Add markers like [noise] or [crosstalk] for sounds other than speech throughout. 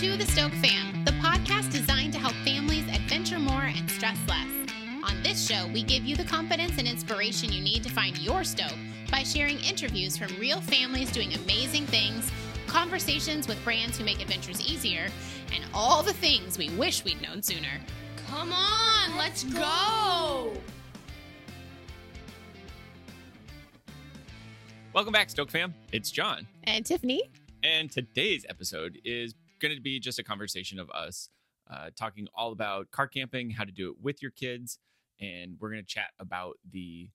to the Stoke Fam, the podcast designed to help families adventure more and stress less. On this show, we give you the confidence and inspiration you need to find your Stoke by sharing interviews from real families doing amazing things, conversations with brands who make adventures easier, and all the things we wish we'd known sooner. Come on, let's go. Welcome back, Stoke fam. It's John. And Tiffany, And today's episode is going to be just a conversation of us uh, talking all about car camping, how to do it with your kids. And we're going to chat about the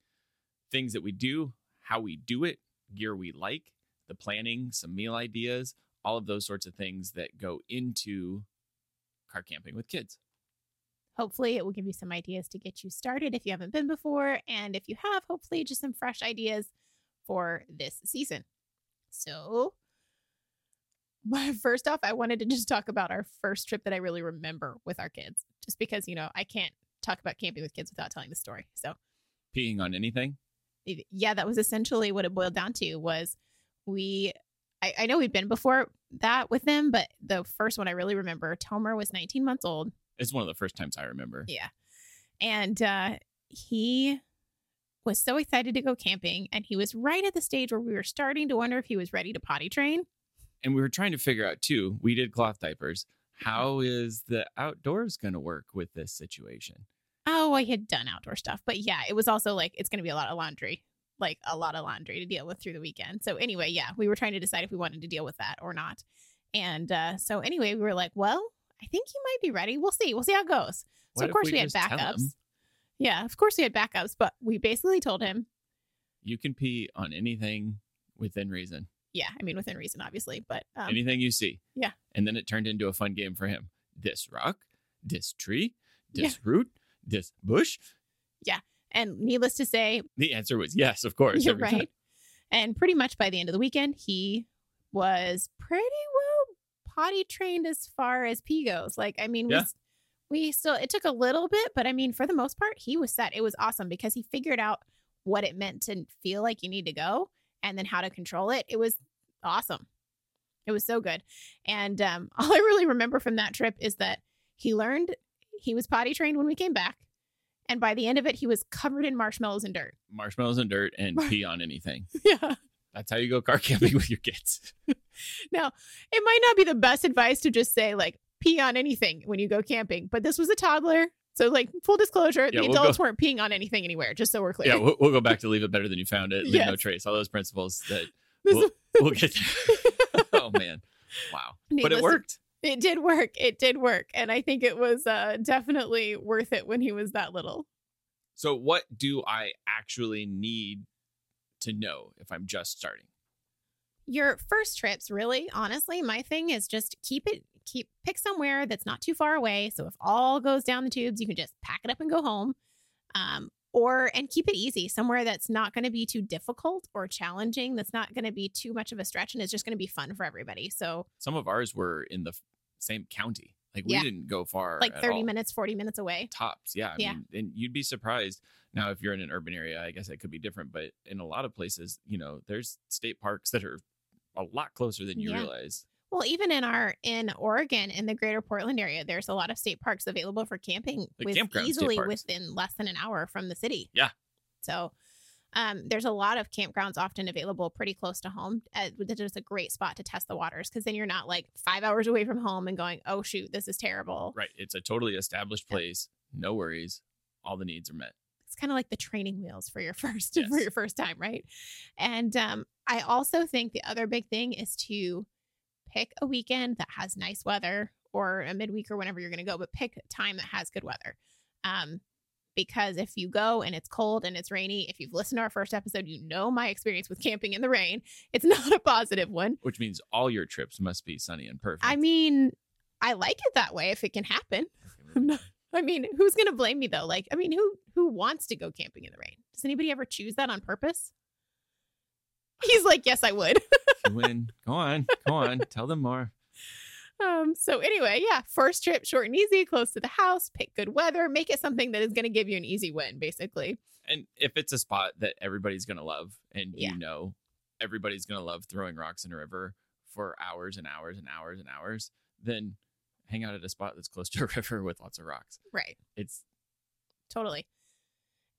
things that we do, how we do it, gear we like, the planning, some meal ideas, all of those sorts of things that go into car camping with kids. hopefully, it will give you some ideas to get you started if you haven't been before. And if you have, hopefully, just some fresh ideas for this season. So, well, first off, I wanted to just talk about our first trip that I really remember with our kids, just because, you know, I can't talk about camping with kids without telling the story. So, Peeing on anything? yeah, that was essentially what it boiled down to was we I, I know we've been before that with them, but the first one I really remember, Tomer was 19 months old. It's one of the first times I remember. Yeah. And uh he was so excited to go camping and he was right at the stage where we were starting to wonder if he was ready to potty train. And we were trying to figure out, too, we did cloth diapers. How is the outdoors going to work with this situation? Oh, I had done outdoor stuff, but yeah, it was also like it's going to be a lot of laundry, like a lot of laundry to deal with through the weekend. So anyway, yeah, we were trying to decide if we wanted to deal with that or not. And uh, so anyway, we were like, well, I think you might be ready. We'll see. We'll see how it goes. So What of course we we, had backups. Yeah, of course we had backups, but we basically told him, You can pee on anything within reason. Yeah, I mean within reason, obviously, but um, anything you see. yeah. And then it turned into a fun game for him. This rock, this tree, Yeah. this root, this bush. Yeah. And needless to say, The answer was yes, of course. You're every time. right. And pretty much by the end of the weekend, he was pretty well potty trained as far as pee goes. Like, I mean, we, Yeah. s- we still, it took a little bit, but I mean, for the most part, he was set. It was awesome because he figured out what it meant to feel like you need to go and then how to control it. It was awesome. It was so good. And um, [laughs] all I really remember from that trip is that he learned he was potty trained when we came back. And by the end of it, he was covered in marshmallows and dirt. Marshmallows and dirt and [laughs] pee on anything. Yeah. That's how you go car camping with your kids. [laughs] Now, it might not be the best advice to just say like pee on anything when you go camping, but this was a toddler. So, like, full disclosure, Yeah, the we'll adults go- weren't peeing on anything anywhere, just so we're clear. Yeah, we'll, we'll go back to leave it better than you found it. Leave no trace. All those principles that [laughs] we'll, we'll get to. [laughs] oh, man. Wow. But Needless it to- worked. it did work. It did work. And I think it was uh, definitely worth it when he was that little. So, what do I actually need to know if I'm just starting? Your first trips, really, honestly, my thing is just keep it, keep, pick somewhere that's not too far away. So if all goes down the tubes, you can just pack it up and go home. Um, or, and keep it easy, somewhere that's not going to be too difficult or challenging, that's not going to be too much of a stretch, and it's just going to be fun for everybody. So, Some of ours were in the same county. Like, we Yeah. didn't go far. like at 30 all. minutes, 40 minutes away. tops. Yeah. I Yeah. Mean, and you'd be surprised. Now, if you're in an urban area, I guess it could be different. But in a lot of places, you know, there's state parks that are a lot closer than you Yeah. realize. Well, even in our in Oregon, in the greater Portland area, there's a lot of state parks available for camping with easily within less than an hour from the city. Yeah. So um, there's a lot of campgrounds often available pretty close to home. Uh, It's a great spot to test the waters because then you're not like five hours away from home and going, oh shoot, this is terrible. Right. It's a totally established place. No worries. All the needs are met. it's kind of like the training wheels for your [laughs] first Yes. for your first time, right? And um, I also think the other big thing is to pick a weekend that has nice weather or a midweek or whenever you're going to go, but pick a time that has good weather. Um, because if you go and it's cold and it's rainy, if you've listened to our first episode, you know my experience with camping in the rain. It's [laughs] not a positive one. Which means all your trips must be sunny and perfect. I mean, I like it that way if it can happen. [laughs] Not, I mean, who's going to blame me though? Like, I mean, who who wants to go camping in the rain? Does anybody ever choose that on purpose? He's like, yes, I would. [laughs] win. Go on. Go on. Tell them more. um. So anyway, yeah, first trip, short and easy, close to the house. Pick good weather. Make it something that is going to give you an easy win, basically. And if it's a spot that everybody's going to love and Yeah. you know everybody's going to love throwing rocks in a river for hours and hours and hours and hours, then hang out at a spot that's close to a [laughs] river with lots of rocks. Right. It's Totally.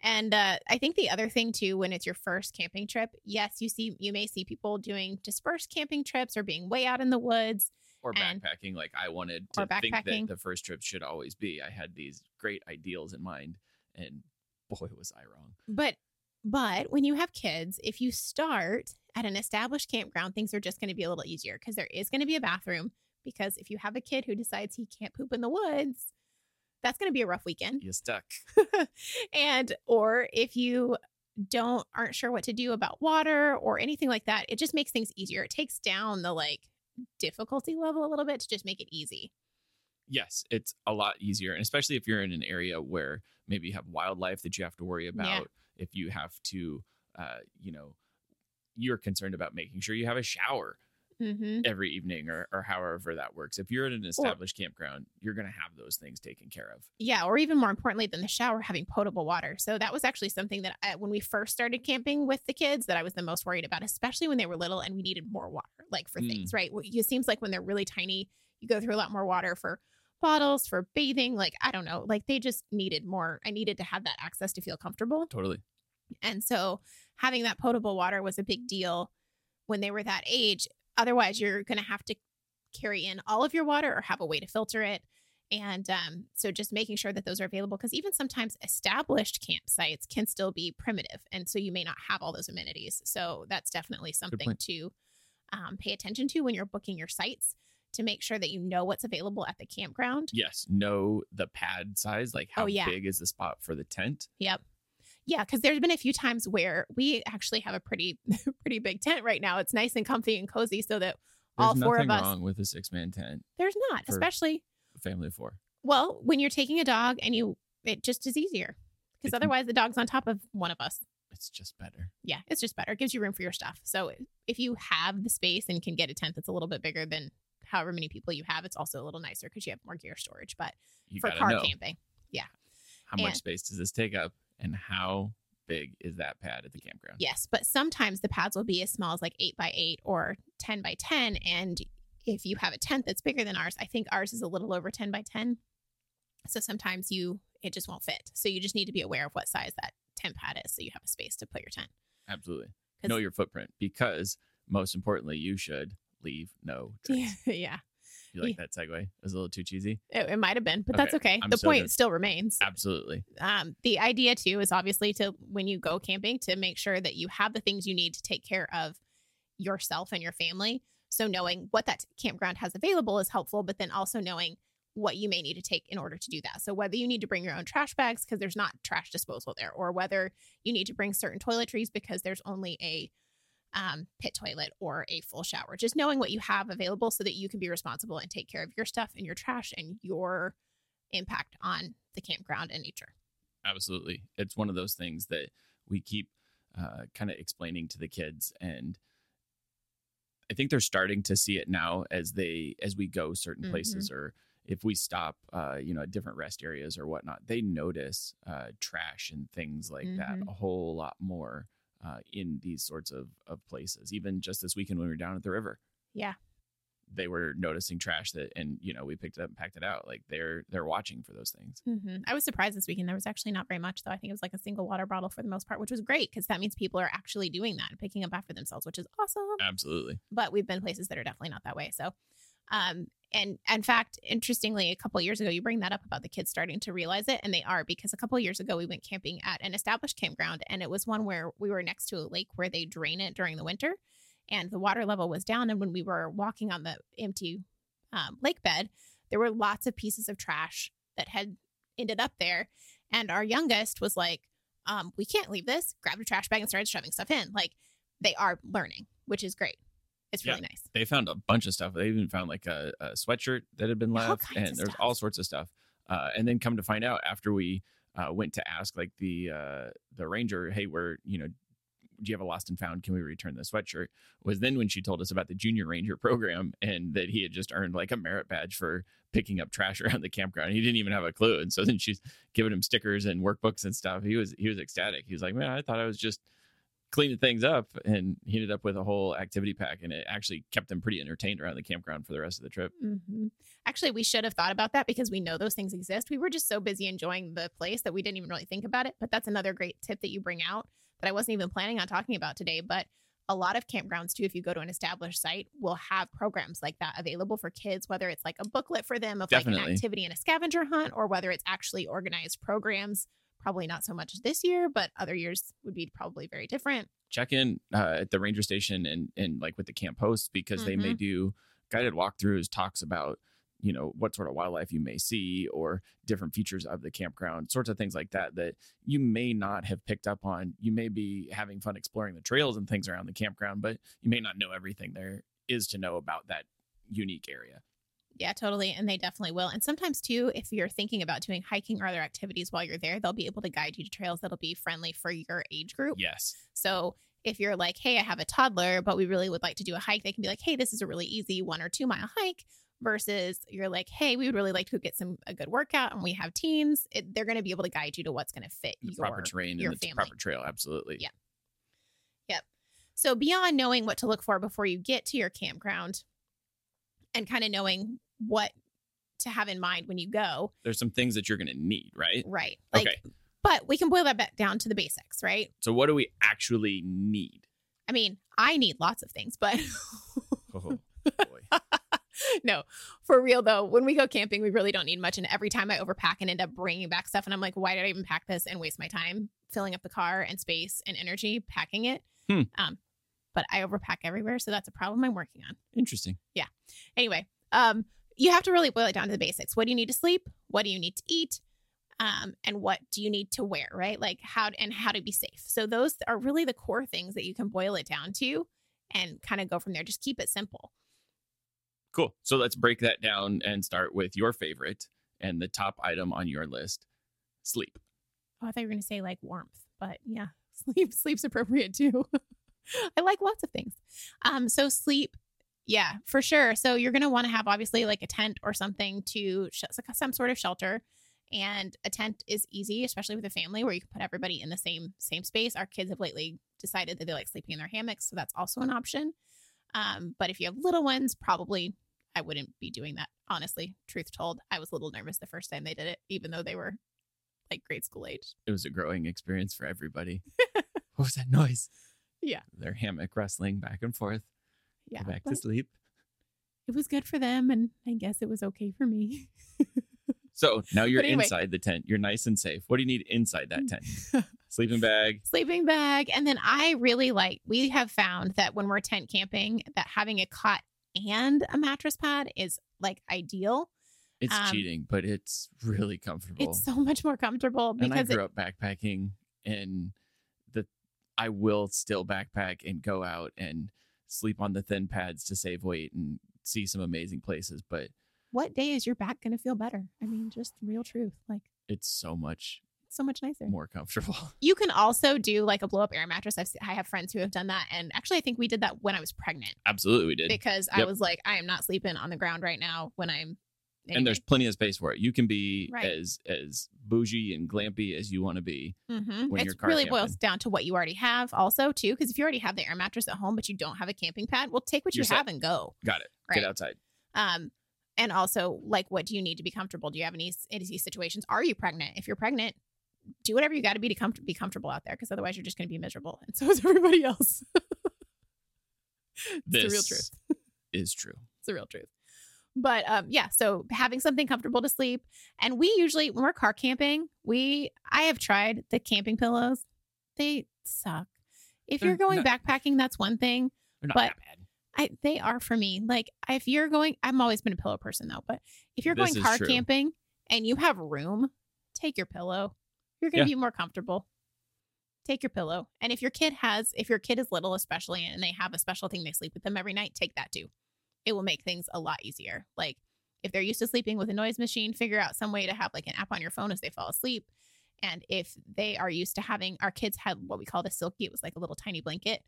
And uh, I think the other thing too, when it's your first camping trip, yes, you see, you may see people doing dispersed camping trips or being way out in the woods. or And- backpacking like I wanted to think backpacking. that the first trip should always be. I had these great ideals in mind, and [laughs] boy, was I wrong. But, but when you have kids, if you start at an established campground, things are just going to be a little easier because there is going to be a bathroom. Because if you have a kid who decides he can't poop in the woods, that's going to be a rough weekend. You're stuck. [laughs] and or if you don't aren't sure what to do about water or anything like that it just makes things easier it takes down the like difficulty level a little bit to just make it easy Yes, it's a lot easier, and especially if you're in an area where maybe you have wildlife that you have to worry about. Yeah. If you have to, uh, you know, you're concerned about making sure you have a shower mm-hmm. every evening or, or however that works. If you're at an established campground, you're going to have those things taken care of. yeah or even more importantly than the shower having potable water so that was actually something that I, when we first started camping with the kids that i was the most worried about especially when they were little and we needed more water like for Mm. things right it seems like when they're really tiny you go through a lot more water for bottles for bathing like i don't know like they just needed more i needed to have that access to feel comfortable Totally. And so having that potable water was a big deal when they were that age. Otherwise, you're going to have to carry in all of your water or have a way to filter it. And um, so just making sure that those are available because even sometimes established campsites can still be primitive. And so you may not have all those amenities. So that's definitely something to um, pay attention to when you're booking your sites to make sure that you know what's available at the campground. Yes, know the pad size, like how Oh, yeah. big is the spot for the tent. Yep. Yeah, because there's been a few times where we actually have a pretty [laughs] pretty big tent right now. It's nice and comfy and cozy, so that There's all four of nothing us. wrong with a six man tent, There's not, especially a family of four. well when you're taking a dog and you it just is easier because otherwise the dog's on top of one of us. It's just better. Yeah, it's just better. It gives you room for your stuff. So if you have the space and can get a tent that's a little bit bigger than however many people you have, it's also a little nicer because you have more gear storage. But You for car know camping, yeah. how much space does this take up, and how big is that pad at the campground. Yes, but sometimes the pads will be as small as like eight by eight or 10 by 10. And if you have a tent that's bigger than ours, I think ours is a little over 10 by 10. So sometimes you, it just won't fit. So you just need to be aware of what size that tent pad is so you have a space to put your tent. Absolutely. Know your footprint because most importantly, you should leave no [laughs] trace. yeah. You like that segue? It was a little too cheesy. It, it might have been, but that's Okay, okay. I'm the so point good. still remains. Absolutely. um, the idea too is obviously to when you go camping to make sure that you have the things you need to take care of yourself and your family so knowing what that campground has available is helpful but then also knowing what you may need to take in order to do that so whether you need to bring your own trash bags because there's not trash disposal there or whether you need to bring certain toiletries because there's only a um, pit toilet or a full shower just knowing what you have available so that you can be responsible and take care of your stuff and your trash and your impact on the campground and nature Absolutely. It's one of those things that we keep uh, kind of explaining to the kids and I think they're starting to see it now as they as we go certain Mhm. places or if we stop uh, you know at different rest areas or whatnot, they notice uh, trash and things like that Mhm. a whole lot more uh, in these sorts of, of places. Even just this weekend when we were down at the river. Yeah. They were noticing trash that and you know, we picked it up and packed it out. Like they're they're watching for those things. hmm I was surprised this weekend. There was actually not very much, though. I think it was like a single water bottle for the most part, which was great because that means people are actually doing that and picking up after themselves, which is awesome. Absolutely. But we've been places that are definitely not that way. So, um, and in fact, interestingly, a couple years ago, you bring that up about the kids starting to realize it, and they are because a couple years ago we went camping at an established campground, and it was one where we were next to a lake where they drain it during the winter, and the water level was down. And when we were walking on the empty um, lake bed, there were lots of pieces of trash that had ended up there, and our youngest was like, um, "We can't leave this." Grabbed a trash bag and started shoving stuff in. Like they are learning, which is great. It's really nice. they found a bunch of stuff. They even found like a, a sweatshirt that had been left, and there's all sorts of stuff. Uh, and then come to find out after we uh, went to ask like the uh, the ranger, hey, we're you know, do you have a lost and found? Can we return the sweatshirt? Was then when she told us about the junior ranger [laughs] program and that he had just earned like a merit badge for picking up trash [laughs] around the campground. He didn't even have a clue, and so then she's giving him stickers and workbooks and stuff. He was he was ecstatic. He was like, man, I thought I was just cleaned things up and he ended up with a whole activity pack and it actually kept them pretty entertained around the campground for the rest of the trip hmm Actually, we should have thought about that because we know those things exist. We were just so busy enjoying the place that we didn't even really think about it. But that's another great tip that you bring out that I wasn't even planning on talking about today. But a lot of campgrounds, too, if you go to an established site, will have programs like that available for kids, whether it's like a booklet for them of like an activity and a scavenger hunt, or whether it's actually organized programs. Probably not so much this year, but other years would be probably very different. check in uh, at the ranger station and and like with the camp hosts because they may Mm-hmm. do guided walkthroughs talks about you know what sort of wildlife you may see or different features of the campground sorts of things like that that you may not have picked up on you may be having fun exploring the trails and things around the campground but you may not know everything there is to know about that unique area Yeah, totally. And they definitely will. And sometimes, too, if you're thinking about doing hiking or other activities while you're there, they'll be able to guide you to trails that'll be friendly for your age group. yes So if you're like, hey, I have a toddler, but we really would like to do a hike, they can be like, hey, this is a really easy one or two mile hike. Versus you're like, hey, we would really like to get some a good workout, and we have teens. It, they're going to be able to guide you to what's going to fit the your proper terrain your and the family. proper trail absolutely Yeah. Yep. So beyond knowing what to look for before you get to your campground, and kind of knowing what to have in mind when you go, there's some things that you're going to need right right? Like, Okay. but we can boil that back down to the basics, right? so what do we actually need I mean, I need lots of things, but oh [laughs] boy no, for real though, when we go camping, we really don't need much. And every time I overpack and end up bringing back stuff, and I'm like, why did I even pack this and waste my time filling up the car and space and energy packing it? Hmm. Um, but I overpack everywhere, so that's a problem I'm working on. interesting Yeah. Anyway, um, you have to really boil it down to the basics. What do you need to sleep? What do you need to eat? Um, and what do you need to wear, right? Like how and how to be safe. So those are really the core things that you can boil it down to and kind of go from there. Just keep it simple. Cool. So let's break that down and start with your favorite and the top item on your list sleep. Oh, I thought you were going to say like warmth, but yeah, [laughs] sleep sleep's appropriate too. [laughs] I like lots of things. Um, so sleep, yeah, for sure. So you're going to want to have obviously like a tent or something to sh- some sort of shelter. And a tent is easy, especially with a family where you can put everybody in the same same space. Our kids have lately decided that they like sleeping in their hammocks, so that's also an option. Um, but if you have little ones, probably I wouldn't be doing that. Honestly, truth told, I was a little nervous the first time they did it, even though they were like grade school age. It was a growing experience for everybody. [laughs] what was that noise? Yeah. Their hammock rustling back and forth. Yeah, Go back to sleep. it was good for them, and I guess it was okay for me. [laughs] So now you're anyway. inside the tent. You're nice and safe. What do you need inside that tent? [laughs] Sleeping bag. Sleeping bag, and then I really like. We have found that when we're tent camping, that having a cot and a mattress pad is like ideal. It's Um, cheating, but it's really comfortable. It's so much more comfortable and I because grew it, up backpacking and the I will still backpack and go out and sleep on the thin pads to save weight and see some amazing places, but what day is your back going to feel better? I mean, just real truth. Like it's so much so much nicer. more comfortable. [laughs] You can also do like a blow up air mattress. I've I have friends who have done that, and actually, I think we did that when I was pregnant Absolutely we did. because I was like, I am not sleeping on the ground right now when I'm. And there's plenty of space for it. You can be Right. as as bougie and glampy as you want to be. Mhm. when It really boils down to what you already have, also too. Because if you already have the air mattress at home, but you don't have a camping pad, well, take what You're you set. have and go. Got it. Right. Get outside. Um, and also, like, what do you need to be comfortable? Do you have any any situations? Are you pregnant? If you're pregnant, do whatever you got to be to com- be comfortable out there, because otherwise, you're just going to be miserable, and so is [laughs] everybody else. it's This the real truth. is true. It's the real truth. But um, yeah, so having something comfortable to sleep, and we usually when we're car camping, we I have tried the camping pillows. They suck. If you're They're going not- backpacking, that's one thing. They're not But- that bad. I they are for me. Like if you're going, I'm always been a pillow person though. But if you're This going car true. camping and you have room, take your pillow. You're gonna Yeah. be more comfortable. Take your pillow. And if your kid has, if your kid is little, especially, and they have a special thing they sleep with them every night, take that too. It will make things a lot easier. Like if they're used to sleeping with a noise machine, figure out some way to have like an app on your phone as they fall asleep. And if they are used to having, our kids had what we called a silky, it was like a little tiny blanket.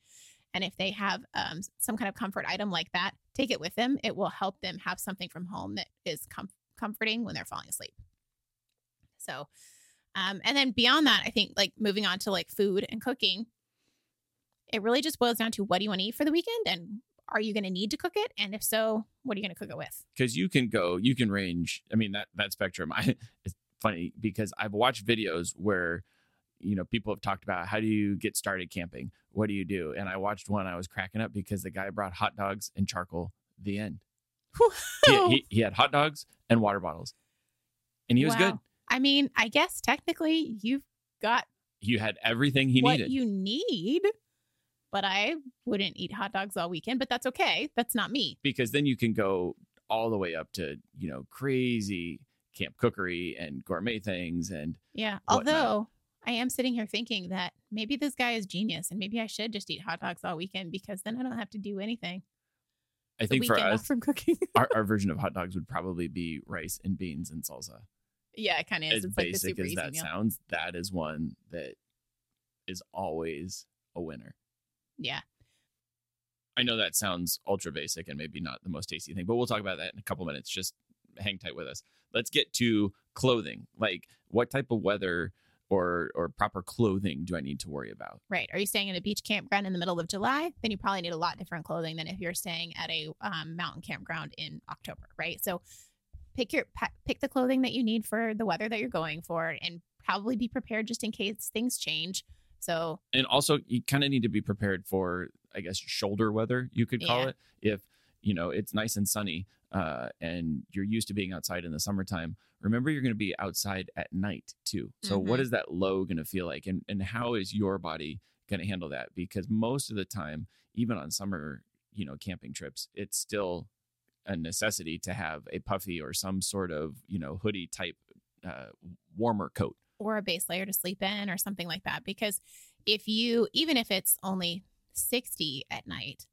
And if they have um, some kind of comfort item like that, take it with them. It will help them have something from home that is com- comforting when they're falling asleep. So, um, and then beyond that, I think like moving on to like food and cooking, it really just boils down to what do you want to eat for the weekend and are you going to need to cook it? And if so, what are you going to cook it with? because you can go you can range i mean that that spectrum [laughs] i it's funny because i've watched videos where you know people have talked about how do you get started camping? What do you do? And i watched one i was cracking up because the guy brought hot dogs and charcoal the end. He, he, he had hot dogs and water bottles. And he was good. I mean, I guess technically you've got you had everything he what needed. you need, but I wouldn't eat hot dogs all weekend, but that's okay. That's not me. because then you can go all the way up to you know crazy camp cookery and gourmet things and Yeah. whatnot. Although I am sitting here thinking that maybe this guy is genius and maybe I should just eat hot dogs all weekend because then I don't have to do anything. i think for us from cooking. [laughs] our, our version of hot dogs would probably be rice and beans and salsa yeah, it kind of is. as It's like basic super as that meal. sounds, that is one that is always a winner. Yeah. I know that sounds ultra basic and maybe not the most tasty thing, but we'll talk about that in a couple minutes. Just hang tight with us. Let's get to clothing. Like, what type of weather or or proper clothing do I need to worry about? Right. Are you staying in a beach campground in the middle of July? Then you probably need a lot different clothing than if you're staying at a um, mountain campground in October, right? So pick your pick the clothing that you need for the weather that you're going for, and probably be prepared just in case things change. So And also, you kind of need to be prepared for, I guess, shoulder weather. You could call Yeah. it if you know it's nice and sunny, uh, and you're used to being outside in the summertime. Remember, you're going to be outside at night too. So, what Mhm. is that low going to feel like, and and how is your body going to handle that? Because most of the time, even on summer, you know, camping trips, it's still a necessity to have a puffy or some sort of you know hoodie type uh, warmer coat. Or a base layer to sleep in or something like that. Because if you, even if it's only 60 at night,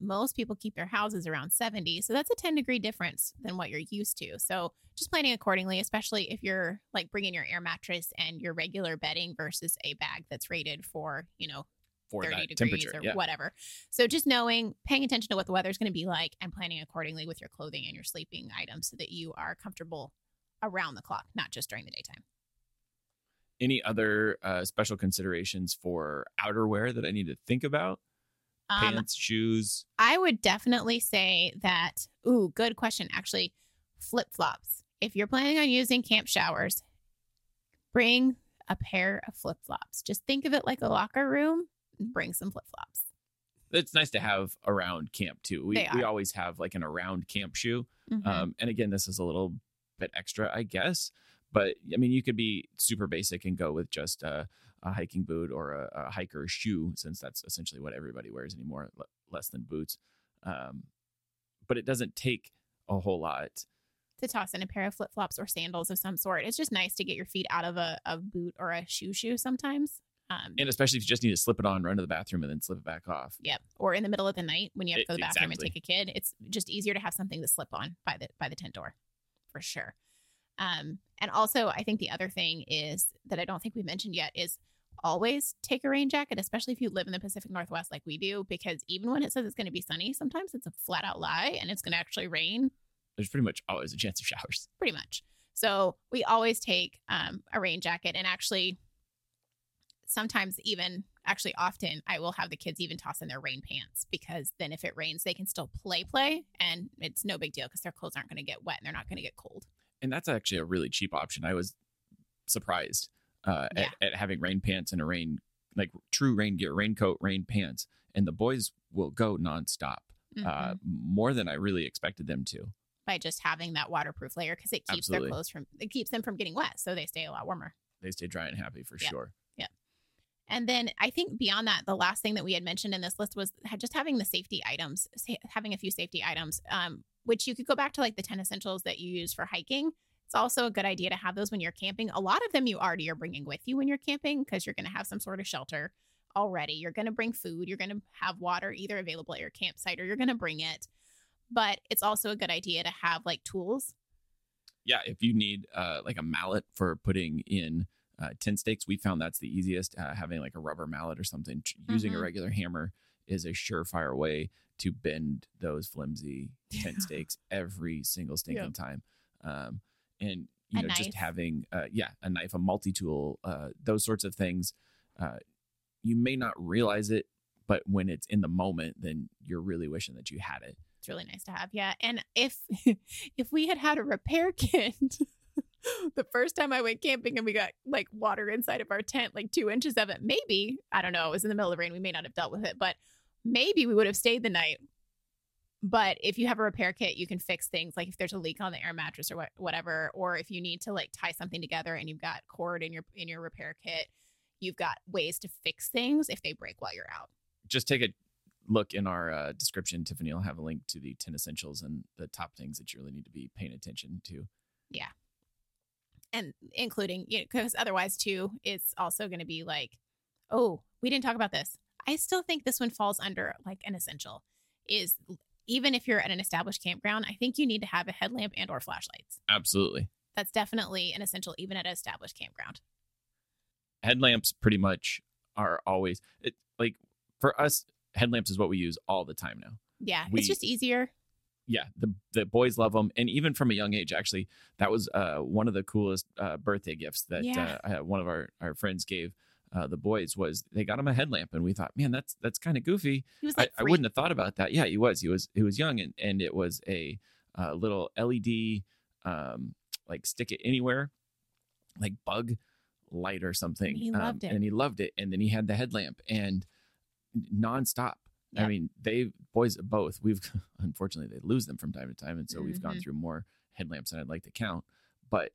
most people keep their houses around 70. So that's a 10 degree difference than what you're used to. So just planning accordingly, especially if you're like bringing your air mattress and your regular bedding versus a bag that's rated for, you know, For 30 degrees temperature, or yeah. whatever. So just knowing, paying attention to what the weather's going to be like and planning accordingly with your clothing and your sleeping items so that you are comfortable around the clock, not just during the daytime. Any other uh, special considerations for outerwear that I need to think about? Um, Pants, shoes. I would definitely say that. Ooh, good question. Actually, flip flops. If you're planning on using camp showers, bring a pair of flip flops. Just think of it like a locker room. and Bring some flip flops. It's nice to have around camp too. We we always have like an around camp shoe. Mhm. Um, and again, this is a little bit extra, I guess. But I mean, you could be super basic and go with just a, a hiking boot or a, a hiker shoe, since that's essentially what everybody wears anymore, le- less than boots. Um, but it doesn't take a whole lot. to toss in a pair of flip flops or sandals of some sort. It's just nice to get your feet out of a, a boot or a shoe shoe sometimes. Um, And especially if you just need to slip it on, run to the bathroom, and then slip it back off. Yep. Or in the middle of the night when you have to go to the bathroom Exactly. and take a kid, it's just easier to have something to slip on by the by the tent door, for sure. Um, and also, I think the other thing is that I don't think we mentioned yet is always take a rain jacket, especially if you live in the Pacific Northwest like we do, because even when it says it's going to be sunny, sometimes it's a flat out lie and it's going to actually rain There's pretty much always a chance of showers. pretty much. So we always take um, a rain jacket, and actually, sometimes even actually often I will have the kids even toss in their rain pants because then if it rains, they can still play play, and it's no big deal because their clothes aren't going to get wet and they're not going to get cold. And that's actually a really cheap option. I was surprised uh, Yeah. at, at having rain pants and a rain like true rain gear, raincoat, rain pants, and the boys will go nonstop, uh, Mhm. more than I really expected them to. by just having that waterproof layer because it keeps Absolutely. their clothes from it keeps them from getting wet, so they stay a lot warmer. They stay dry and happy for Yeah. sure. Yeah. And then I think beyond that, the last thing that we had mentioned in this list was just having the safety items, having a few safety items, um, which you could go back to like the 10 essentials that you use for hiking. It's also a good idea to have those when you're camping. A lot of them you already are bringing with you when you're camping because you're going to have some sort of shelter already. You're going to bring food, you're going to have water either available at your campsite or you're going to bring it. But it's also a good idea to have like tools. Yeah, if you need uh, like a mallet for putting in uh, tent stakes, we found that's the easiest. Uh, having like a rubber mallet or something, using a Mhm. regular hammer is a surefire way to bend those flimsy [laughs] tent stakes every single stinking Yep. time. Um, and you A know, knife. just having uh, yeah, a knife, a multi tool, uh, those sorts of things. Uh, you may not realize it but when it's in the moment, then you're really wishing that you had it. It's really nice to have. Yeah. And if [laughs] if we had had a repair [laughs] kit [laughs] the first time I went camping and we got like water inside of our tent, like two inches of it, maybe, I don't know, it was in the middle of the rain. We may not have dealt with it, but maybe we would have stayed the night. But if you have a repair kit, you can fix things like if there's a leak on the air mattress or what, whatever, or if you need to like tie something together and you've got cord in your in your repair kit, you've got ways to fix things if they break while you're out. Just take a look in our uh, description. Tiffany will have a link to the 10 essentials and the top things that you really need to be paying attention to. And including you know because otherwise too it's also going to be like oh we didn't talk about this i still think this one falls under like an essential is even if you're at an established campground i think you need to have a headlamp and or flashlights Absolutely. that's definitely an essential even at an established campground Headlamps pretty much are always it like for us headlamps is what we use all the time now. yeah We- it's just easier yeah the the boys love them and even from a young age actually that was uh one of the coolest uh birthday gifts that Yeah. uh, uh, one of our our friends gave uh the boys was they got him a headlamp and we thought man that's that's kind of goofy I, like I three. wouldn't have thought about that yeah he was he was he was young and and it was a uh, little led um like stick it anywhere like bug light or something he um, loved it. and he loved it and then he had the headlamp and nonstop I mean, they boys both. We've [laughs] unfortunately they lose them from time to time, and so we've gone Mhm. through more headlamps than I'd like to count. But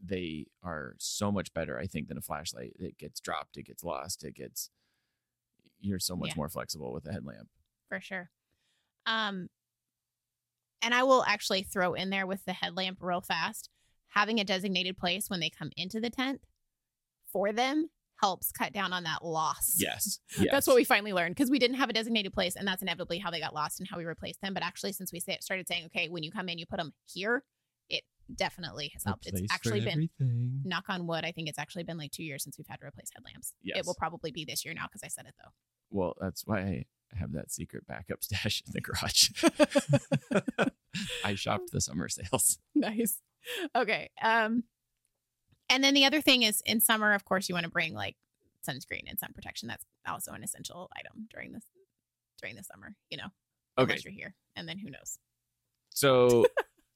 they are so much better, I think, than a flashlight. It gets dropped, it gets lost, it gets. You're so much Yeah. more flexible with a headlamp. for sure. Um, and I will actually throw in there with the headlamp real fast. Having a designated place when they come into the tent for them helps cut down on that loss. Yes, yes. [laughs] That's what we finally learned because we didn't have a designated place, and that's inevitably how they got lost and how we replaced them. But actually, since we sa- started saying, okay, when you come in, you put them here, it definitely has helped. It's actually been everything. knock on wood. I think it's actually been like two years since we've had to replace headlamps. Yes. It will probably be this year now because I said it though. Well, that's why I have that secret backup [laughs] stash in the garage. [laughs] I shopped the summer sales. nice. Okay. Um, and then the other thing is in summer, of course, you want to bring like sunscreen and sun protection. That's also an essential item during this during the summer. You know, Okay, unless you're here, and then who knows? So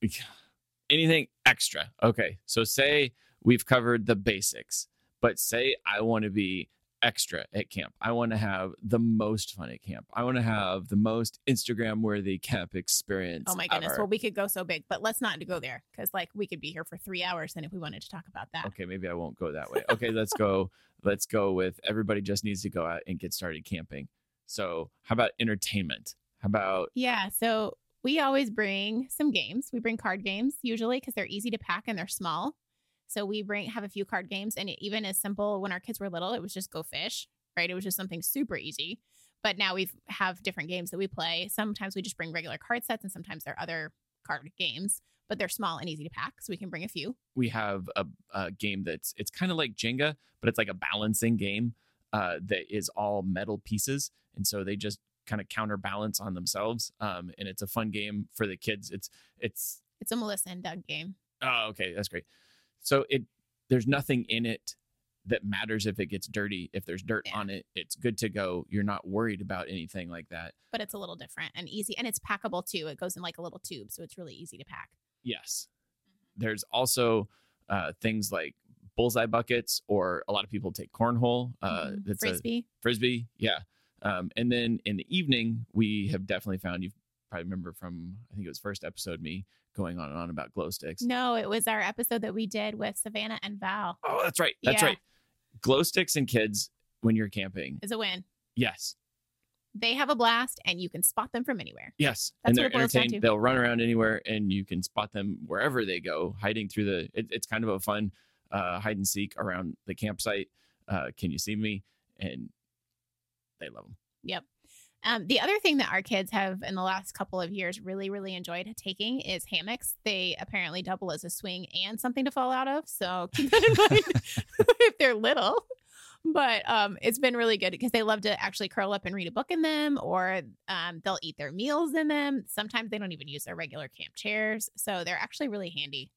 [laughs] anything extra. Okay. So say we've covered the basics, but say I want to be extra at camp. I want to have the most fun at camp. I want to have the most Instagram worthy camp experience. Oh my goodness. ever. Well, we could go so big, but let's not go there because like we could be here for three hours then if we wanted to talk about that. Okay, maybe I won't go that way. Okay, let's go. [laughs] Let's go with everybody just needs to go out and get started camping. So, how about entertainment? How about Yeah. So we always bring some games. We bring card games usually because they're easy to pack and they're small. So we bring have a few card games, and it, even as simple when our kids were little, it was just go fish, right? It was just something super easy. But now we have different games that we play. Sometimes we just bring regular card sets, and sometimes there are other card games, but they're small and easy to pack, so we can bring a few. we have a, a game that's it's kind of like Jenga, but it's like a balancing game uh, that is all metal pieces, and so they just kind of counterbalance on themselves. Um, and it's a fun game for the kids. It's it's It's a Melissa and Doug game. oh okay, that's great. So it there's nothing in it that matters if it gets dirty. If there's dirt Yeah. on it, it's good to go. You're not worried about anything like that. but it's a little different and easy and it's packable too it goes in like a little tube so it's really easy to pack Yes. There's also uh, things like bullseye buckets, or a lot of people take cornhole. Uh, Mhm. a- frisbee frisbee yeah um, and then in the evening we have definitely found you probably remember from i think it was first episode me going on and on about glow sticks. No it was our episode that we did with savannah and val. Oh that's right. That's Yeah. right. Glow sticks and kids when you're camping. Is a win. Yes. They have a blast and you can spot them from anywhere. Yes. That's and what they're it boils down entertained they'll run around anywhere and you can spot them wherever they go hiding through the it, it's kind of a fun uh, hide and seek around the campsite. Uh, can you see me? And they love them yep um, the other thing that our kids have in the last couple of years really really enjoyed taking is hammocks. They apparently double as a swing and something to fall out of so keep that in mind [laughs] [laughs] if they're little. But um, it's been really good because they love to actually curl up and read a book in them or um, they'll eat their meals in them. Sometimes they don't even use their regular camp chairs so they're actually really handy.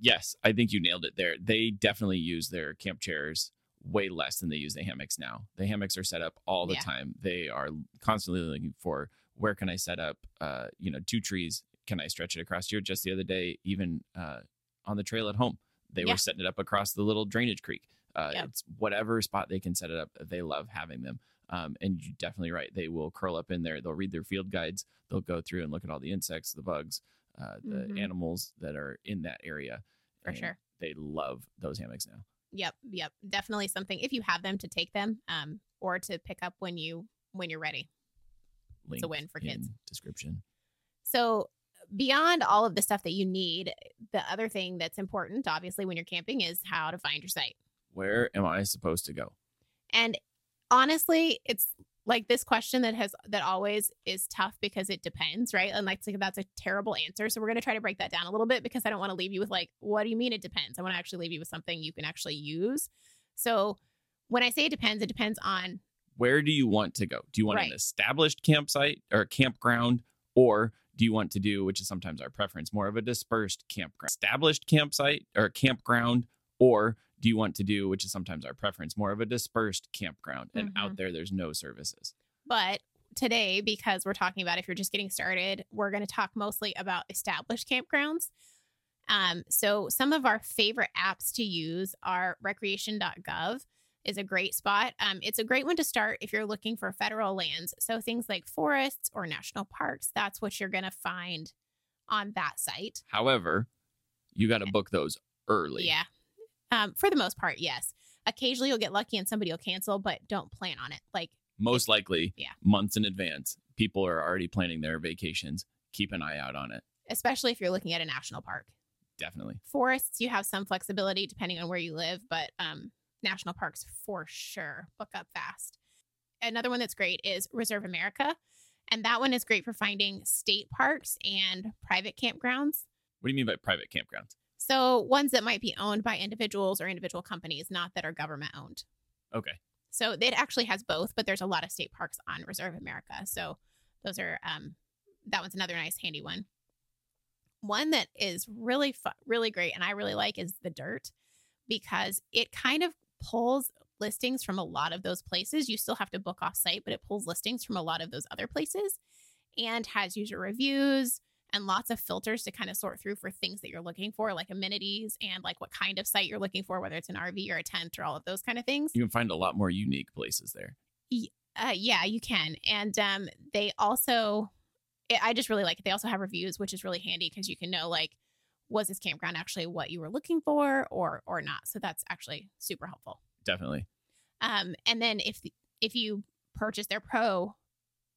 Yes, I think you nailed it there. They definitely use their camp chairs way less than they use the hammocks now. The hammocks are set up all the Yeah. time. They are constantly looking for where can I set up, uh, you know, two trees. Can I stretch it across here? Just the other day, even uh, on the trail at home, they Yeah. were setting it up across the little drainage creek. Uh, Yep. It's whatever spot they can set it up. They love having them. Um, and you're definitely right. They will curl up in there. They'll read their field guides. They'll go through and look at all the insects, the bugs, uh, the Mhm. animals that are in that area. For and sure. They love those hammocks now. Yep, yep. Definitely something if you have them to take them um or to pick up when you when you're ready. Link a win for kids. Description. So beyond all of the stuff that you need, the other thing that's important obviously when you're camping is how to find your site. Where am I supposed to go? And honestly, it's like this question that has that always is tough because it depends, right? And like that's a terrible answer. So we're going to try to break that down a little bit because I don't want to leave you with like, what do you mean it depends? I want to actually leave you with something you can actually use. So when I say it depends, it depends on Where do you want to go? Do you want an established campsite or campground, or do you want to do, which is sometimes our preference, more of a dispersed campground? Established campsite or campground, or do you want to do, which is sometimes our preference, more of a dispersed campground? And Mm-hmm. out there, there's no services. But today, because we're talking about if you're just getting started, we're going to talk mostly about established campgrounds. Um, so some of our favorite apps to use are recreation.gov is a great spot. Um, it's a great one to start if you're looking for federal lands. So things like forests or national parks, that's what you're going to find on that site. However, you got to book those early. Yeah. Um, for the most part, yes. Occasionally you'll get lucky and somebody will cancel, but don't plan on it. Like Most likely, Yeah. months in advance. People are already planning their vacations. Keep an eye out on it. especially if you're looking at a national park. Definitely. forests you have some flexibility depending on where you live but um national parks for sure book up fast another one that's great is ReserveAmerica and that one is great for finding state parks and private campgrounds What do you mean by private campgrounds? So ones that might be owned by individuals or individual companies not that are government owned. Okay. so it actually has both but there's a lot of state parks on ReserveAmerica. So those are um that one's another nice handy one. One that is really fu- really great and i really like is the Dyrt because it kind of pulls listings from a lot of those places. You still have to book off site but it pulls listings from a lot of those other places and has user reviews and lots of filters to kind of sort through for things that you're looking for like amenities and like what kind of site you're looking for whether it's an rv or a tent or all of those kind of things You can find a lot more unique places there. uh, yeah, you can. And um, they also, I I just really like it. They also have reviews, which is really handy because you can know like, was this campground actually what you were looking for or or not? So that's actually super helpful. Definitely. Um, and then if if you purchase their pro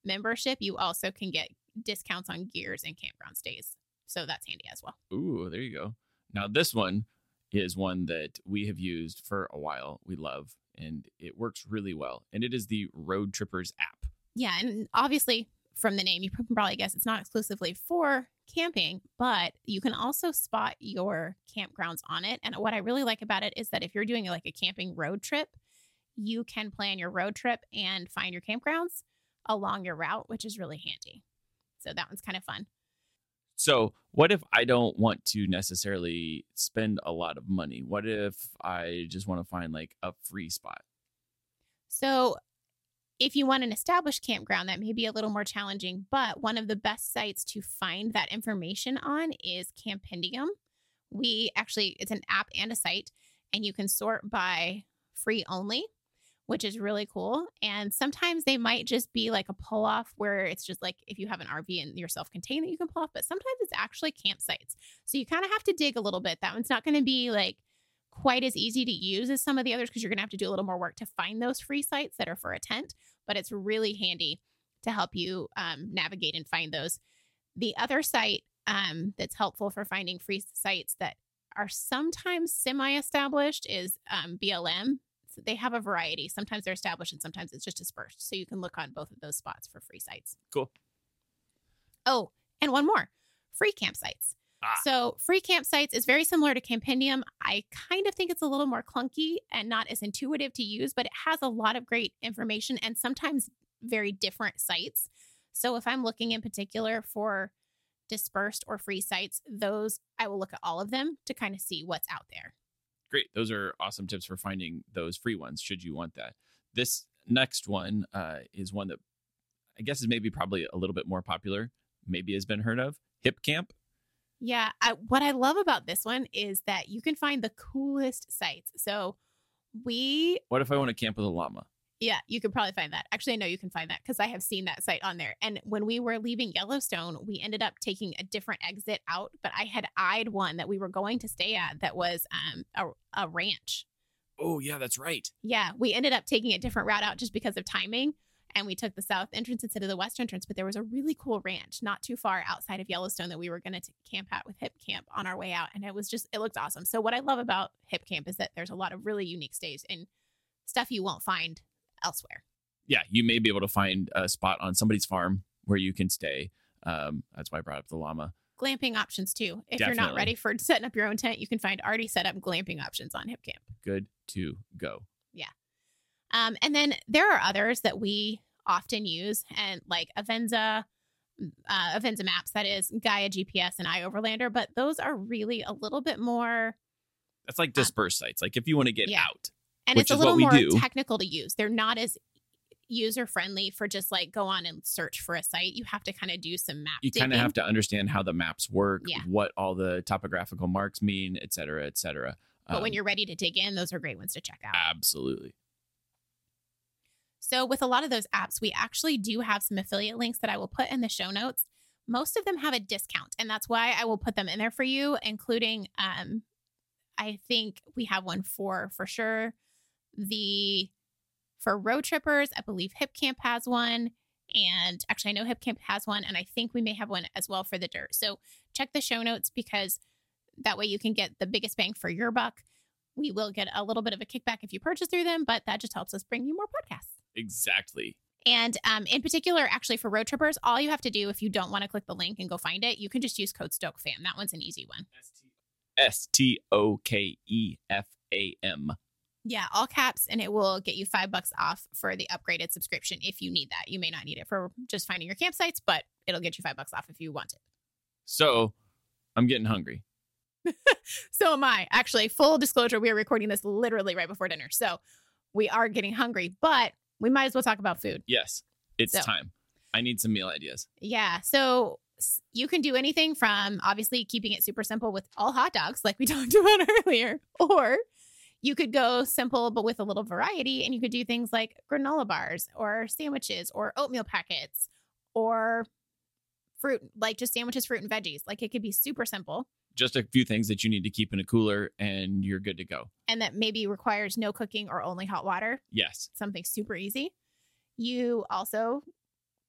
membership, you also can get discounts on gears and campground stays. So that's handy as well. Ooh, there you go. Now, this one is one that we have used for a while. We love, and it works really well. And it is the Roadtrippers app. Yeah, and obviously from the name, you can probably guess it's not exclusively for camping, but you can also spot your campgrounds on it. And what I really like about it is that if you're doing like a camping road trip, you can plan your road trip and find your campgrounds along your route, which is really handy. So that one's kind of fun. So, what if I don't want to necessarily spend a lot of money? What if I just want to find like a free spot? So, if you want an established campground, that may be a little more challenging, but one of the best sites to find that information on is Campendium. We actually, it's an app and a site, and you can sort by free only, which is really cool. And sometimes they might just be like a pull off where it's just like if you have an RV and you're self contained that you can pull off, but sometimes it's actually campsites. So you kind of have to dig a little bit. That one's not going to be like quite as easy to use as some of the others because you're going to have to do a little more work to find those free sites that are for a tent, but it's really handy to help you um, navigate and find those. The other site um, that's helpful for finding free sites that are sometimes semi established is um, BLM. They have a variety. Sometimes they're established and sometimes it's just dispersed. So you can look on both of those spots for free sites. Cool. Oh, and one more free campsites. Ah. So, free campsites is very similar to Campendium. I kind of think it's a little more clunky and not as intuitive to use, but it has a lot of great information and sometimes very different sites. So, if I'm looking in particular for dispersed or free sites, those I will look at all of them to kind of see what's out there. Great. Those are awesome tips for finding those free ones should you want that. This next one uh, is one that I guess is maybe probably a little bit more popular, maybe has been heard of Hipcamp. Yeah. I, what I love about this one is that you can find the coolest sites. So we, What if I want to camp with a llama? Yeah, you could probably find that. Actually, I know you can find that because I have seen that site on there. And when we were leaving Yellowstone, we ended up taking a different exit out, but I had eyed one that we were going to stay at that was um, a, a ranch. Oh, yeah, that's right. Yeah, we ended up taking a different route out just because of timing. And we took the south entrance instead of the west entrance. But there was a really cool ranch not too far outside of Yellowstone that we were going to camp at with Hip Camp on our way out. And it was just, it looked awesome. So, what I love about Hipcamp is that there's a lot of really unique stays and stuff you won't find elsewhere. Yeah, you may be able to find a spot on somebody's farm where you can stay. Um, that's why I brought up the llama. Glamping options too. If you're not ready for [laughs] setting up your own tent, you can find already set up glamping options on Hipcamp. Good to go. Yeah. Um, and then there are others that we often use, and like Avenza, uh, Avenza Maps, that is Gaia GPS and iOverlander, but those are really a little bit more, That's like dispersed sites. Like if you want to get Yeah. out, and Which it's a little more do. technical to use. They're not as user friendly for just like go on and search for a site. You have to kind of do some map. you kind of have to understand how the maps work, Yeah. what all the topographical marks mean, et cetera, et cetera. But when Um, you're ready to dig in, those are great ones to check out. absolutely So, with a lot of those apps, we actually do have some affiliate links that I will put in the show notes. Most of them have a discount, and that's why I will put them in there for you, including um, I think we have one for for sure. The for Roadtrippers, I believe Hipcamp has one. And actually, I know Hipcamp has one, and I think we may have one as well for the Dyrt. So check the show notes because that way you can get the biggest bang for your buck. We will get a little bit of a kickback if you purchase through them, but that just helps us bring you more podcasts. exactly. And um, in particular, actually for Roadtrippers, all you have to do if you don't want to click the link and go find it, you can just use code STOKEFAM. That one's an easy one. S T O K E F A M. Yeah, all caps, and it will get you five bucks off for the upgraded subscription if you need that. You may not need it for just finding your campsites, but it'll get you five bucks off if you want it. So I'm getting hungry. [laughs] So am I. Actually, full disclosure, we are recording this literally right before dinner. So we are getting hungry, but we might as well talk about food. Yes, it's So- time. I need some meal ideas. Yeah. So you can do anything from obviously keeping it super simple with all hot dogs, like we [laughs] talked about [laughs] earlier, or you could go simple but with a little variety and you could do things like granola bars or sandwiches or oatmeal packets or fruit, like just sandwiches, fruit, and veggies. Like it could be super simple Just a few things that you need to keep in a cooler, and you're good to go. and that maybe requires no cooking or only hot water. Yes. something super easy. You also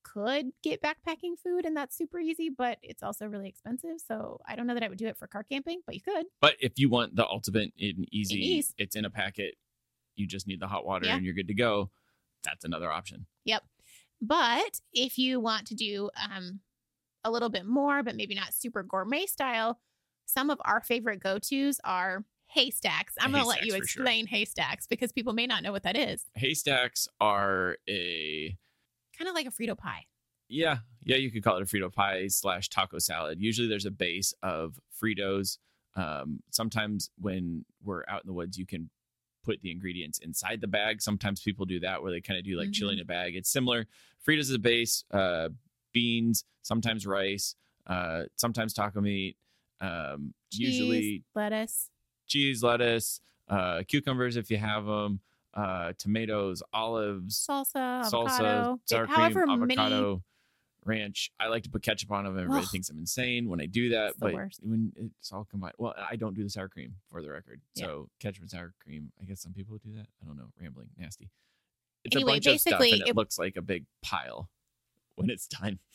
could get backpacking food, and that's super easy, but it's also really expensive. So I don't know that I would do it for car camping, but you could. But if you want the ultimate in easy, it's in a packet. You just need the hot water Yeah. and you're good to go. That's another option. Yep. But if you want to do um, a little bit more, but maybe not super gourmet style, some of our favorite go tos are haystacks. I'm going to let you for sure. explain haystacks because people may not know what that is. Haystacks are a Kind of like a Frito pie. yeah, yeah, you could call it a Frito pie slash taco salad. Usually there's a base of Fritos. Um, sometimes when we're out in the woods, you can put the ingredients inside the bag. Sometimes people do that where they kind of do like chili in a bag. It's similar. Fritos is a base, uh, beans, sometimes rice, uh, sometimes taco meat, um, usually lettuce. cheese, lettuce, uh, cucumbers if you have them, uh, tomatoes, olives, salsa, salsa, avocado, sour however cream, many avocado, ranch. I like to put ketchup on them. Everybody thinks I'm insane when I do that, but worst. when it's all combined, well, I don't do the sour cream for the record. Yeah. So ketchup and sour cream. I guess some people do that. I don't know. Rambling, nasty. It's Anyway, a bunch of stuff, basically, and it, it- looks like a big pile when it's done. [laughs]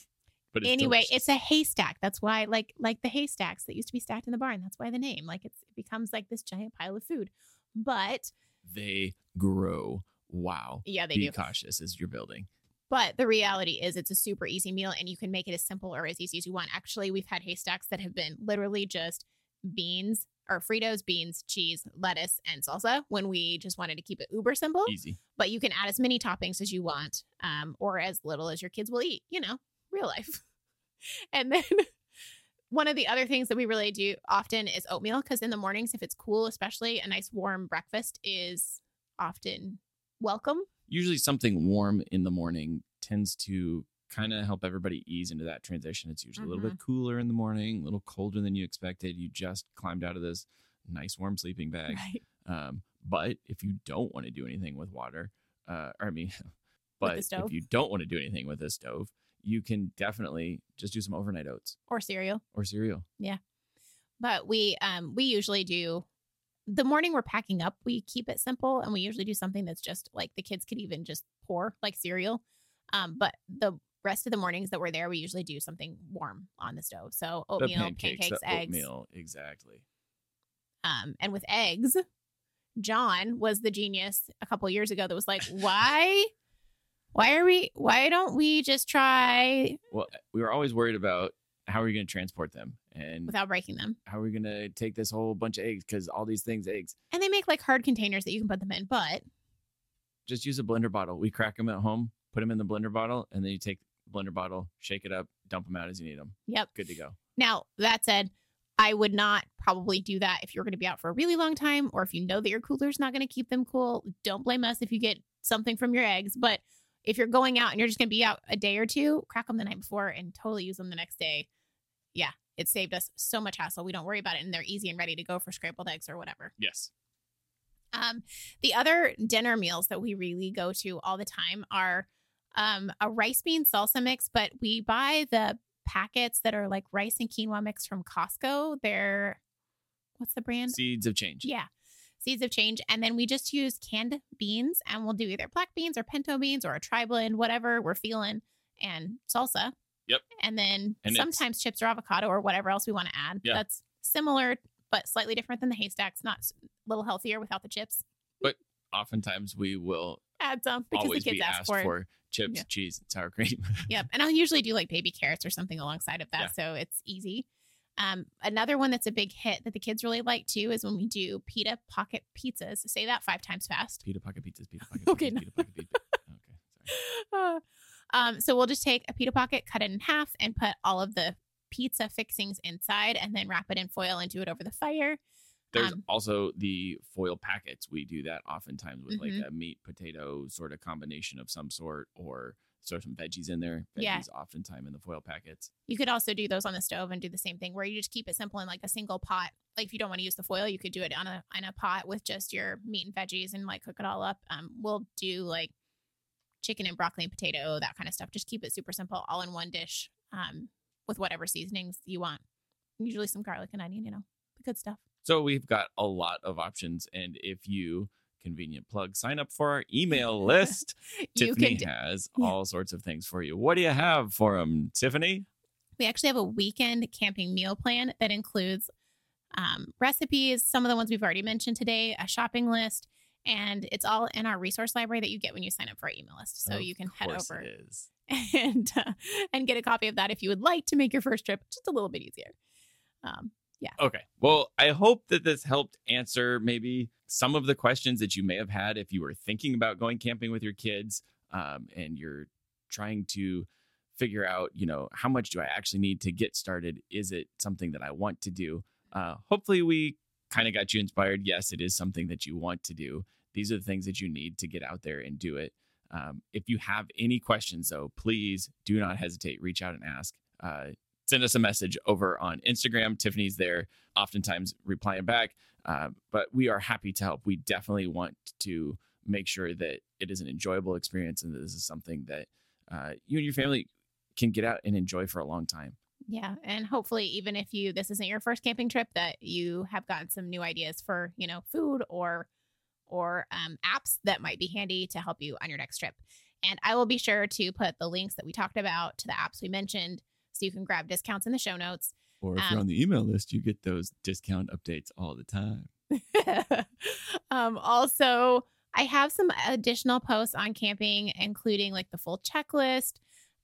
But it's anyway, delicious. it's a haystack. That's why, like, like the haystacks that used to be stacked in the barn. That's why the name. Like, it's it becomes like this giant pile of food. But they grow. Wow. yeah, they Be do. cautious as you're building. But the reality is, it's a super easy meal, and you can make it as simple or as easy as you want. Actually, we've had haystacks that have been literally just beans or Fritos, beans, cheese, lettuce, and salsa when we just wanted to keep it uber simple. Easy. But you can add as many toppings as you want, um, or as little as your kids will eat. You know, real life. [laughs] and then one of the other things that we really do often is oatmeal because in the mornings, if it's cool, especially a nice warm breakfast is often welcome. Usually, something warm in the morning tends to kind of help everybody ease into that transition. It's usually a little bit cooler in the morning, a little colder than you expected. You just climbed out of this nice warm sleeping bag. Right. Um, but if you don't want to do anything with water, uh, or I mean, [laughs] but if you don't want to do anything with a stove, you can definitely just do some overnight oats Or cereal. or cereal. Yeah. But we um we usually do the morning we're packing up, we keep it simple and we usually do something that's just like the kids could even just pour like cereal. Um, but the rest of the mornings that we're there, we usually do something warm on the stove. So oatmeal, pancakes, pancakes, eggs. oatmeal, exactly. Um, and with eggs, John was the genius a couple years ago that was like, why, why are we, why don't we just try Well, we were always worried about how are we going to transport them and without breaking them? how are we going to take this whole bunch of eggs because all these things eggs. And they make like hard containers that you can put them in, but Just use a blender bottle. We crack them at home, put them in the blender bottle, and then you take the blender bottle, shake it up, dump them out as you need them. yep. Good to go. Now, that said, I would not probably do that if you're going to be out for a really long time or if you know that your cooler's not going to keep them cool. Don't blame us if you get something from your eggs. But if you're going out and you're just going to be out a day or two, crack them the night before and totally use them the next day. Yeah, it saved us so much hassle. We don't worry about it and they're easy and ready to go for scrambled eggs or whatever. Yes. Um, the other dinner meals that we really go to all the time are um, a rice bean salsa mix, but we buy the packets that are like rice and quinoa mix from Costco. They're what's the brand? Seeds of change. Yeah. Seeds of change. And then we just use canned beans and we'll do either black beans or pinto beans or a tri blend, whatever we're feeling, and salsa. Yep. And then And sometimes chips or avocado or whatever else we want to add. Yeah. That's similar, but slightly different than the haystacks, not a little healthier without the chips. But oftentimes we will Add some because the kids ask for for, chips, Yeah. cheese, and sour cream. [laughs] Yep. And I'll usually do like baby carrots or something alongside of that. Yeah. So it's easy. Um, another one that's a big hit that the kids really like too is when we do pita pocket pizzas. Say that five times fast. pita pocket pizzas, pita pocket [laughs] Okay, pizzas, no. pita pocket pizza. [laughs] Okay, sorry. [laughs] um, so we'll just take a pita pocket, cut it in half, and put all of the pizza fixings inside, and then wrap it in foil and do it over the fire. There's Um, also the foil packets. We do that oftentimes with Mhm. like a meat potato sort of combination of some sort, or throw some veggies in there. Veggies Yeah. oftentimes in the foil packets. You could also do those on the stove and do the same thing where you just keep it simple in like a single pot. Like if you don't want to use the foil, you could do it on a on a pot with just your meat and veggies and like cook it all up. Um, we'll do like chicken and broccoli and potato, that kind of stuff. Just keep it super simple, all in one dish, um, with whatever seasonings you want. Usually some garlic and onion, you know, the good stuff. So we've got a lot of options, and if you convenient plug sign up for our email [laughs] list, Tiffany has [laughs] yeah. all sorts of things for you. What do you have for them, Tiffany? we actually have a weekend camping meal plan that includes um, recipes, some of the ones we've already mentioned today, a shopping list, and it's all in our resource library that you get when you sign up for our email list. So Of you can head over [laughs] and uh, and get a copy of that if you would like to make your first trip just a little bit easier. Um, Okay. Well, I hope that this helped answer maybe some of the questions that you may have had if you were thinking about going camping with your kids um, and you're trying to figure out, you know, how much do I actually need to get started? Is it something that I want to do? Uh, hopefully, we kind of got you inspired. Yes, it is something that you want to do. These are the things that you need to get out there and do it. Um, if you have any questions, though, please do not hesitate. Reach out and ask. Uh, send us a message over on Instagram. Tiffany's there, oftentimes replying back. Uh, but we are happy to help. We definitely want to make sure that it is an enjoyable experience and that this is something that uh, you and your family can get out and enjoy for a long time. yeah, and hopefully, even if you this isn't your first camping trip, that you have gotten some new ideas for you know food or or um, apps that might be handy to help you on your next trip. And I will be sure to put the links that we talked about to the apps we mentioned, so you can grab discounts in the show notes. Or if Um, you're on the email list, you get those discount updates all the time. [laughs] um, also, I have some additional posts on camping, including like the full checklist,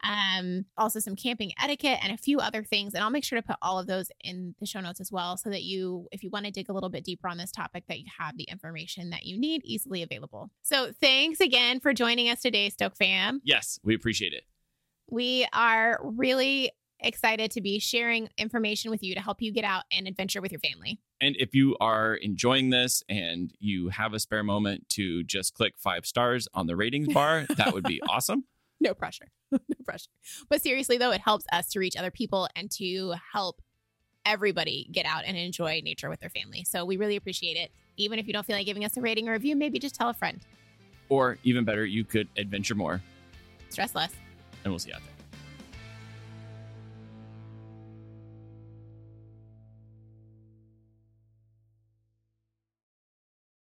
um, also some camping etiquette, and a few other things. And I'll make sure to put all of those in the show notes as well, so that you, if you want to dig a little bit deeper on this topic, that you have the information that you need easily available. So, thanks again for joining us today, Stoke fam. Yes, we appreciate it. We are really excited to be sharing information with you to help you get out and adventure with your family. And if you are enjoying this and you have a spare moment to just click five stars on the ratings [laughs] bar, that would be awesome. No pressure. [laughs] no pressure. But seriously, though, it helps us to reach other people and to help everybody get out and enjoy nature with their family. So we really appreciate it. Even if you don't feel like giving us a rating or review, maybe just tell a friend. Or even better, you could adventure more, Stress less. and we'll see you out there.